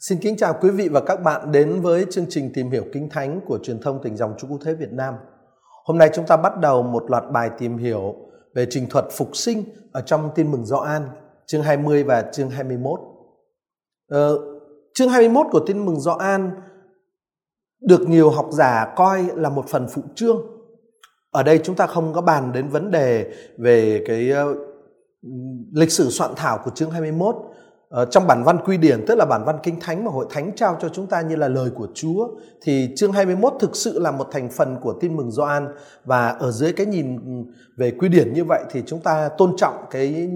Xin kính chào quý vị và các bạn đến với chương trình tìm hiểu kinh thánh của truyền thông tỉnh dòng Chúa Cứu Thế Việt Nam. Hôm nay chúng ta bắt đầu một loạt bài tìm hiểu về trình thuật phục sinh ở trong tin mừng Gioan chương 20 và chương 21. Ờ, chương 21 của tin mừng Gioan được nhiều học giả coi là một phần phụ chương Ở đây chúng ta không có bàn đến vấn đề về cái uh, lịch sử soạn thảo của chương 21 Ờ, Ờ, trong bản văn quy điển tức là bản văn kinh thánh mà hội thánh trao cho chúng ta như là lời của Chúa thì chương 21 thực sự là một thành phần của tin mừng Gioan. Và ở dưới cái nhìn về quy điển như vậy thì chúng ta tôn trọng cái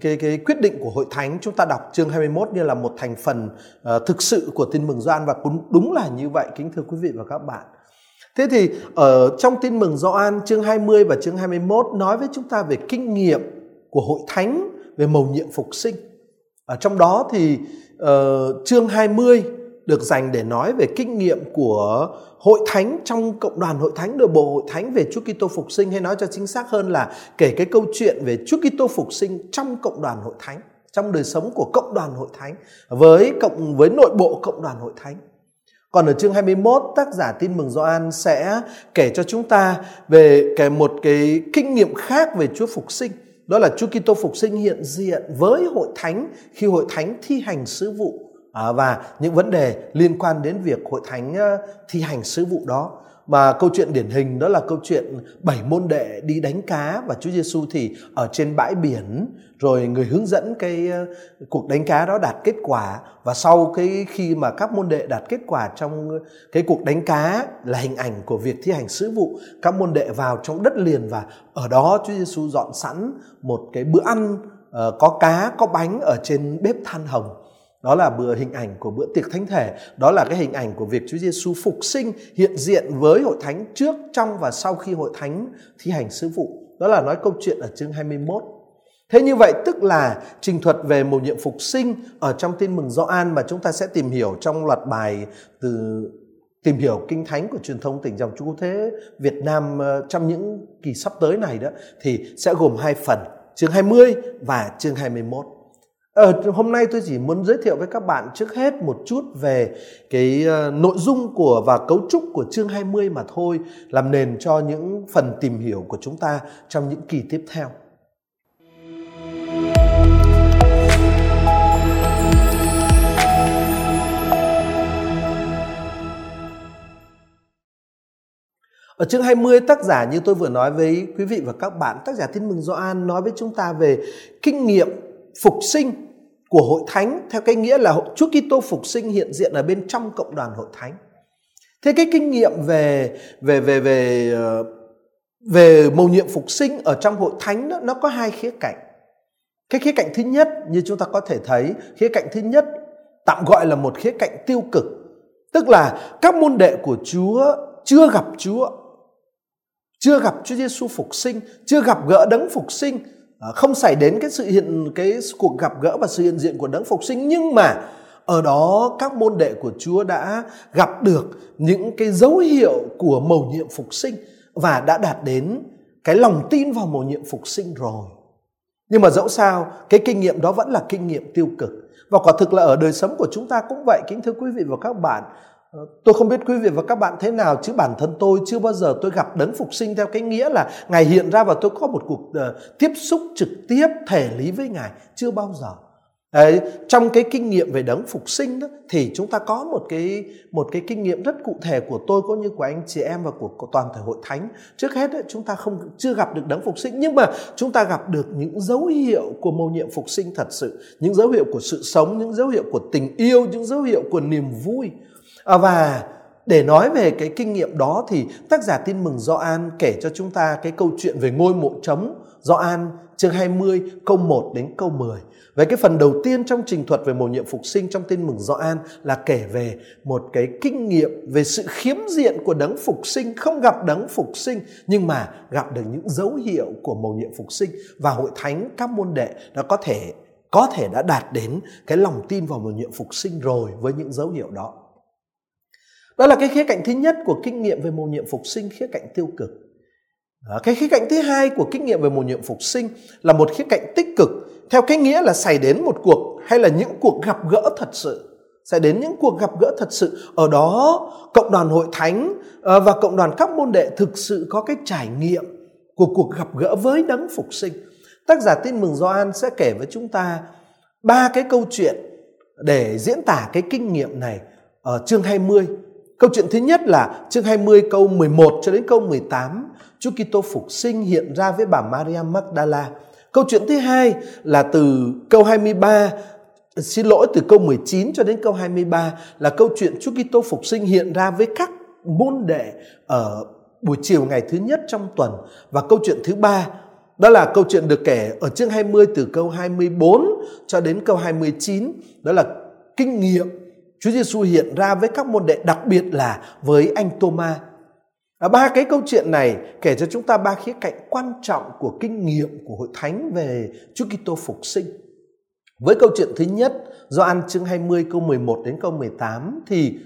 cái cái quyết định của hội thánh. Chúng ta đọc chương 21 như là một thành phần uh, thực sự của tin mừng Gioan và cũng đúng là như vậy. Kính thưa quý vị và các bạn. Thế thì ở trong tin mừng Gioan chương 20 và chương 21 nói với chúng ta về kinh nghiệm của hội thánh về mầu nhiệm phục sinh ở trong đó thì uh, chương 20 được dành để nói về kinh nghiệm của hội thánh trong cộng đoàn hội thánh nội bộ hội thánh về Chúa Kitô phục sinh hay nói cho chính xác hơn là kể cái câu chuyện về Chúa Kitô phục sinh trong cộng đoàn hội thánh trong đời sống của cộng đoàn hội thánh với cộng với nội bộ cộng đoàn hội thánh. Còn ở chương 21 tác giả tin mừng Gioan sẽ kể cho chúng ta về cái một cái kinh nghiệm khác về Chúa phục sinh đó là Chúa Kitô phục sinh hiện diện với hội thánh khi hội thánh thi hành sứ vụ. À, và những vấn đề liên quan đến việc hội thánh ờ, thi hành sứ vụ đó mà câu chuyện điển hình đó là câu chuyện bảy môn đệ đi đánh cá và Chúa Giêsu thì ở trên bãi biển, rồi người hướng dẫn cái ờ, cuộc đánh cá đó đạt kết quả. Và sau cái khi mà các môn đệ đạt kết quả trong cái cuộc đánh cá là hình ảnh của việc thi hành sứ vụ, các môn đệ vào trong đất liền và ở đó Chúa Giêsu dọn sẵn một cái bữa ăn ờ, có cá, có bánh ở trên bếp than hồng đó là bữa hình ảnh của bữa tiệc thánh thể, đó là cái hình ảnh của việc Chúa Giêsu phục sinh hiện diện với hội thánh trước, trong và sau khi hội thánh thi hành sứ vụ. Đó là nói câu chuyện ở chương 21. Thế như vậy tức là trình thuật về mầu nhiệm phục sinh ở trong tin mừng Gioan mà chúng ta sẽ tìm hiểu trong loạt bài từ tìm hiểu kinh thánh của truyền thông tỉnh dòng Chúa Thế Việt Nam ờ, trong những kỳ sắp tới này đó thì sẽ gồm hai phần, chương 20 và chương 21. Ở ờ, hôm nay tôi chỉ muốn giới thiệu với các bạn trước hết một chút về cái uh, nội dung của và cấu trúc của chương 20 mà thôi, làm nền cho những phần tìm hiểu của chúng ta trong những kỳ tiếp theo. Ở chương 20 tác giả như tôi vừa nói với quý vị và các bạn, tác giả thiên mừng Doan nói với chúng ta về kinh nghiệm phục sinh của hội thánh theo cái nghĩa là Chúa Kitô phục sinh hiện diện ở bên trong cộng đoàn hội thánh. Thế cái kinh nghiệm về về về về ờ, về mầu nhiệm phục sinh ở trong hội thánh đó, nó có hai khía cạnh. Cái khía cạnh thứ nhất như chúng ta có thể thấy, khía cạnh thứ nhất tạm gọi là một khía cạnh tiêu cực. Tức là các môn đệ của Chúa chưa gặp Chúa, chưa gặp Chúa Giêsu phục sinh, chưa gặp gỡ đấng phục sinh Ờ, không xảy đến cái sự hiện cái cuộc gặp gỡ và sự hiện diện của đấng phục sinh nhưng mà ở đó các môn đệ của Chúa đã gặp được những cái dấu hiệu của mầu nhiệm phục sinh và đã đạt đến cái lòng tin vào mầu nhiệm phục sinh rồi. Nhưng mà dẫu sao, cái kinh nghiệm đó vẫn là kinh nghiệm tiêu cực. Và quả thực là ở đời sống của chúng ta cũng vậy, kính thưa quý vị và các bạn. Ờ, tôi không biết quý vị và các bạn thế nào chứ bản thân tôi chưa bao giờ tôi gặp đấng phục sinh theo cái nghĩa là Ngài hiện ra và tôi có một cuộc uh, tiếp xúc trực tiếp thể lý với Ngài chưa bao giờ. Đấy, trong cái kinh nghiệm về đấng phục sinh đó thì chúng ta có một cái một cái kinh nghiệm rất cụ thể của tôi cũng như của anh chị em và của, của toàn thể hội thánh. Trước hết ấy, chúng ta không chưa gặp được đấng phục sinh nhưng mà chúng ta gặp được những dấu hiệu của mầu nhiệm phục sinh thật sự, những dấu hiệu của sự sống, những dấu hiệu của tình yêu, những dấu hiệu của niềm vui À, và để nói về cái kinh nghiệm đó thì tác giả tin mừng Gioan kể cho chúng ta cái câu chuyện về ngôi mộ trống Gioan chương 20 câu 1 đến câu 10. Về cái phần đầu tiên trong trình thuật về mầu nhiệm phục sinh trong tin mừng Gioan là kể về một cái kinh nghiệm về sự khiếm diện của đấng phục sinh, không gặp đấng phục sinh nhưng mà gặp được những dấu hiệu của mầu nhiệm phục sinh và hội thánh các môn đệ đã có thể có thể đã đạt đến cái lòng tin vào mầu nhiệm phục sinh rồi với những dấu hiệu đó. Đó là cái khía cạnh thứ nhất của kinh nghiệm về mầu nhiệm phục sinh, khía cạnh tiêu cực. Đó, cái khía cạnh thứ hai của kinh nghiệm về mầu nhiệm phục sinh là một khía cạnh tích cực, theo cái nghĩa là xảy đến một cuộc hay là những cuộc gặp gỡ thật sự. Sẽ đến những cuộc gặp gỡ thật sự ở đó cộng đoàn hội thánh ờ, và cộng đoàn các môn đệ thực sự có cái trải nghiệm của cuộc gặp gỡ với đấng phục sinh. Tác giả tin mừng Gioan sẽ kể với chúng ta ba cái câu chuyện để diễn tả cái kinh nghiệm này ở chương 20 Câu chuyện thứ nhất là chương 20 câu 11 cho đến câu 18, Chúa Kitô phục sinh hiện ra với bà Maria Magdala. Câu chuyện thứ hai là từ câu 23 xin lỗi từ câu 19 cho đến câu 23 là câu chuyện Chúa Kitô phục sinh hiện ra với các môn đệ ở buổi chiều ngày thứ nhất trong tuần. Và câu chuyện thứ ba đó là câu chuyện được kể ở chương 20 từ câu 24 cho đến câu 29 đó là kinh nghiệm Chúa Giêsu hiện ra với các môn đệ đặc biệt là với anh Thomas. À, ba cái câu chuyện này kể cho chúng ta ba khía cạnh quan trọng của kinh nghiệm của hội thánh về Chúa Kitô phục sinh. Với câu chuyện thứ nhất, do An chương 20 câu 11 đến câu 18 thì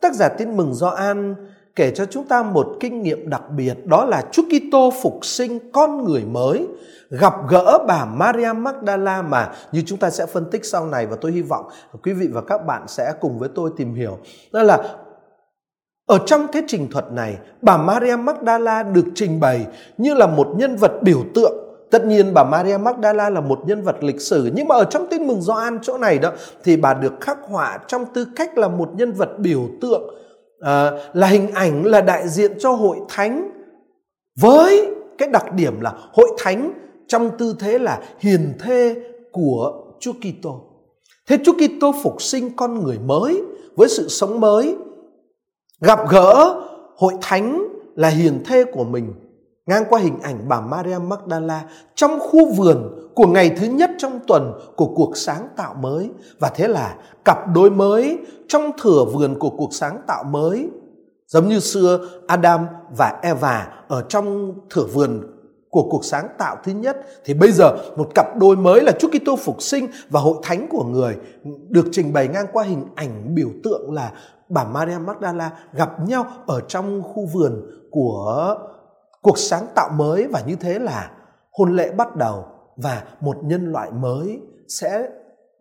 tác giả tin mừng do An kể cho chúng ta một kinh nghiệm đặc biệt đó là Chúa Kitô phục sinh con người mới gặp gỡ bà Maria Magdala mà như chúng ta sẽ phân tích sau này. Và tôi hy vọng quý vị và các bạn sẽ cùng với tôi tìm hiểu. Đó là ở trong cái trình thuật này, bà Maria Magdala được trình bày như là một nhân vật biểu tượng. Tất nhiên bà Maria Magdala là một nhân vật lịch sử nhưng mà ở trong tin mừng Gioan chỗ này đó thì bà được khắc họa trong tư cách là một nhân vật biểu tượng à, là hình ảnh là đại diện cho hội thánh với cái đặc điểm là hội thánh trong tư thế là hiền thê của Chúa Kitô. Thế Chúa Kitô phục sinh con người mới với sự sống mới, gặp gỡ hội thánh là hiền thê của mình ngang qua hình ảnh bà Maria Magdala trong khu vườn của ngày thứ nhất trong tuần của cuộc sáng tạo mới. Và thế là cặp đôi mới trong thửa vườn của cuộc sáng tạo mới, giống như xưa Adam và Eva ở trong thửa vườn của cuộc sáng tạo thứ nhất. Thì bây giờ một cặp đôi mới là Chúa Kitô phục sinh và hội thánh của người được trình bày ngang qua hình ảnh biểu tượng là bà Maria Magdala gặp nhau ở trong khu vườn của cuộc sáng tạo mới. Và như thế là hôn lễ bắt đầu và một nhân loại mới sẽ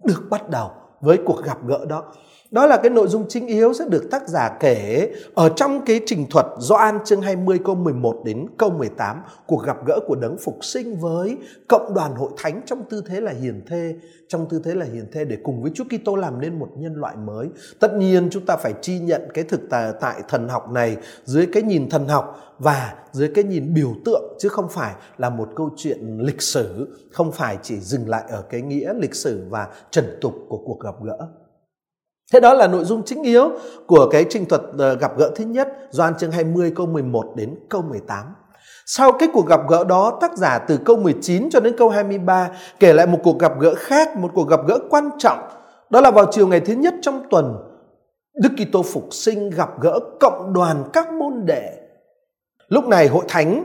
được bắt đầu với cuộc gặp gỡ đó đó là cái nội dung chính yếu sẽ được tác giả kể ở trong cái trình thuật Gioan chương 20 câu 11 đến câu 18 cuộc gặp gỡ của đấng phục sinh với cộng đoàn hội thánh trong tư thế là hiền thê, trong tư thế là hiền thê để cùng với Chúa Kitô làm nên một nhân loại mới. Tất nhiên chúng ta phải chi nhận cái thực tại thần học này dưới cái nhìn thần học và dưới cái nhìn biểu tượng chứ không phải là một câu chuyện lịch sử, không phải chỉ dừng lại ở cái nghĩa lịch sử và trần tục của cuộc gặp gỡ. Thế đó là nội dung chính yếu của cái trình thuật ờ, gặp gỡ thứ nhất, Doan chương 20 câu 11 đến câu 18. Sau cái cuộc gặp gỡ đó, tác giả từ câu 19 cho đến câu 23 kể lại một cuộc gặp gỡ khác, một cuộc gặp gỡ quan trọng. Đó là vào chiều ngày thứ nhất trong tuần, Đức Kitô phục sinh gặp gỡ cộng đoàn các môn đệ. Lúc này hội thánh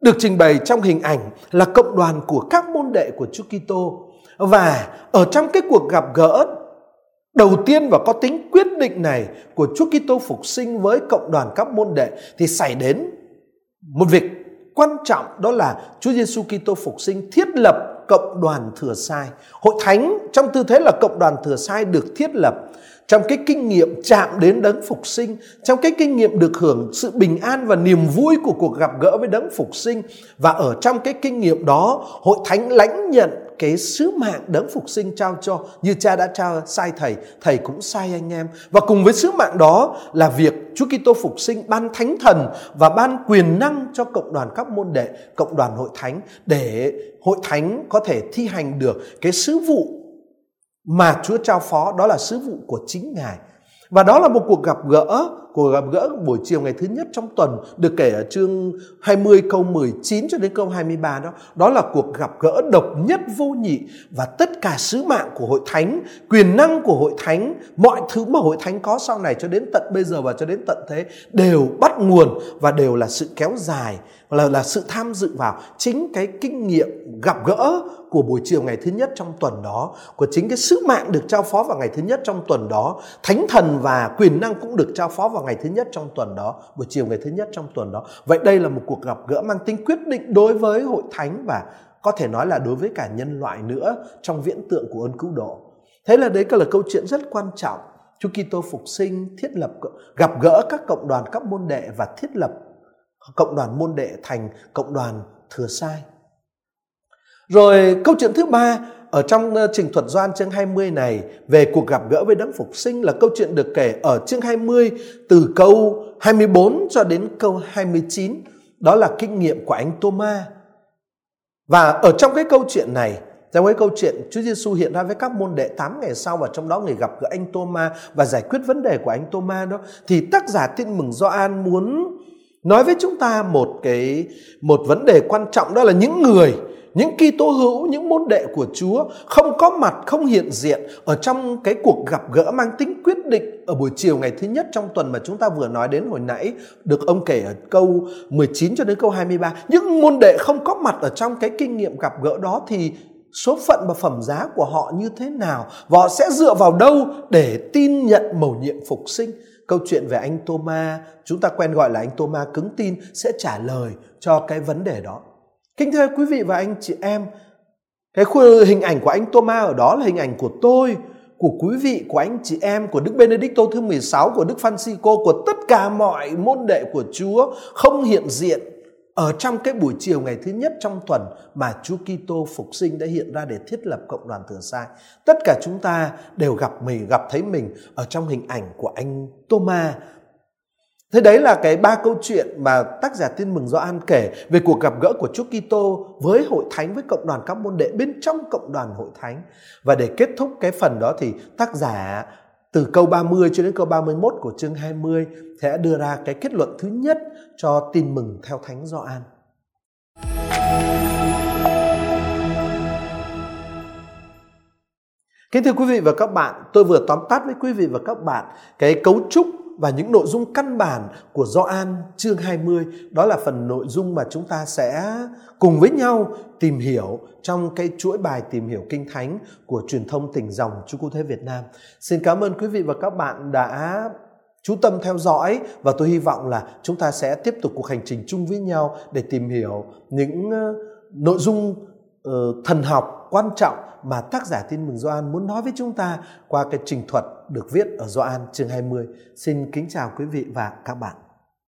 được trình bày trong hình ảnh là cộng đoàn của các môn đệ của Chúa Kitô và ở trong cái cuộc gặp gỡ đầu tiên và có tính quyết định này của Chúa Kitô phục sinh với cộng đoàn các môn đệ thì xảy đến một việc quan trọng đó là Chúa Giêsu Kitô phục sinh thiết lập cộng đoàn thừa sai. Hội thánh trong tư thế là cộng đoàn thừa sai được thiết lập trong cái kinh nghiệm chạm đến đấng phục sinh, trong cái kinh nghiệm được hưởng sự bình an và niềm vui của cuộc gặp gỡ với đấng phục sinh và ở trong cái kinh nghiệm đó, hội thánh lãnh nhận cái sứ mạng đấng phục sinh trao cho, như cha đã trao sai thầy thầy cũng sai anh em. Và cùng với sứ mạng đó là việc Chúa Kitô phục sinh ban thánh thần và ban quyền năng cho cộng đoàn các môn đệ, cộng đoàn hội thánh, để hội thánh có thể thi hành được cái sứ vụ mà Chúa trao phó. Đó là sứ vụ của chính Ngài. Và đó là một cuộc gặp gỡ cuộc gặp gỡ buổi chiều ngày thứ nhất trong tuần được kể ở chương 20 câu 19 cho đến câu 23 đó. Đó là cuộc gặp gỡ độc nhất vô nhị và tất cả sứ mạng của hội thánh, quyền năng của hội thánh, mọi thứ mà hội thánh có sau này cho đến tận bây giờ và cho đến tận thế đều bắt nguồn và đều là sự kéo dài là là sự tham dự vào chính cái kinh nghiệm gặp gỡ của buổi chiều ngày thứ nhất trong tuần đó của chính cái sứ mạng được trao phó vào ngày thứ nhất trong tuần đó thánh thần và quyền năng cũng được trao phó vào ngày thứ nhất trong tuần đó, buổi chiều ngày thứ nhất trong tuần đó. Vậy đây là một cuộc gặp gỡ mang tính quyết định đối với hội thánh và có thể nói là đối với cả nhân loại nữa trong viễn tượng của ơn cứu độ. Thế là đấy là câu chuyện rất quan trọng. Chúa Kitô phục sinh, thiết lập gặp gỡ các cộng đoàn, các môn đệ và thiết lập cộng đoàn môn đệ thành cộng đoàn thừa sai. Rồi câu chuyện thứ ba ở trong ờ, trình thuật Doan chương 20 này về cuộc gặp gỡ với đấng phục sinh là câu chuyện được kể ở chương 20 từ câu 24 cho đến câu 29. Đó là kinh nghiệm của anh Thomas. Và ở trong cái câu chuyện này, trong cái câu chuyện Chúa Giêsu hiện ra với các môn đệ 8 ngày sau và trong đó người gặp gỡ anh Thomas và giải quyết vấn đề của anh Thomas đó thì tác giả Tin mừng Gioan muốn nói với chúng ta một cái một vấn đề quan trọng đó là những người những Kitô hữu, những môn đệ của Chúa không có mặt, không hiện diện ở trong cái cuộc gặp gỡ mang tính quyết định ở buổi chiều ngày thứ nhất trong tuần mà chúng ta vừa nói đến hồi nãy được ông kể ở câu 19 cho đến câu 23. Những môn đệ không có mặt ở trong cái kinh nghiệm gặp gỡ đó thì số phận và phẩm giá của họ như thế nào? Và họ sẽ dựa vào đâu để tin nhận mầu nhiệm phục sinh? Câu chuyện về anh Thomas chúng ta quen gọi là anh Thomas cứng tin sẽ trả lời cho cái vấn đề đó. Kính thưa quý vị và anh chị em, cái hình ảnh của anh Thomas ở đó là hình ảnh của tôi, của quý vị, của anh chị em, của Đức Benedicto thứ 16, của Đức Francisco, của tất cả mọi môn đệ của Chúa không hiện diện ở trong cái buổi chiều ngày thứ nhất trong tuần mà Chúa Kitô phục sinh đã hiện ra để thiết lập cộng đoàn thừa sai. Tất cả chúng ta đều gặp mình, gặp thấy mình ở trong hình ảnh của anh Thomas Thế đấy là cái ba câu chuyện mà tác giả Tin mừng Gioan kể về cuộc gặp gỡ của Chúa Kitô với hội thánh với cộng đoàn các môn đệ bên trong cộng đoàn hội thánh. Và để kết thúc cái phần đó thì tác giả từ câu 30 cho đến câu 31 của chương 20 sẽ đưa ra cái kết luận thứ nhất cho tin mừng theo Thánh Gioan. Kính thưa quý vị và các bạn, tôi vừa tóm tắt với quý vị và các bạn cái cấu trúc và những nội dung căn bản của Gioan chương 20 đó là phần nội dung mà chúng ta sẽ cùng với nhau tìm hiểu trong cái chuỗi bài tìm hiểu kinh thánh của truyền thông tỉnh dòng Chúa Cứu Thế Việt Nam. Xin cảm ơn quý vị và các bạn đã chú tâm theo dõi và tôi hy vọng là chúng ta sẽ tiếp tục cuộc hành trình chung với nhau để tìm hiểu những ờ, nội dung uh, thần học quan trọng mà tác giả tin mừng Gioan muốn nói với chúng ta qua cái trình thuật được viết ở Gioan chương 20. Xin kính chào quý vị và các bạn.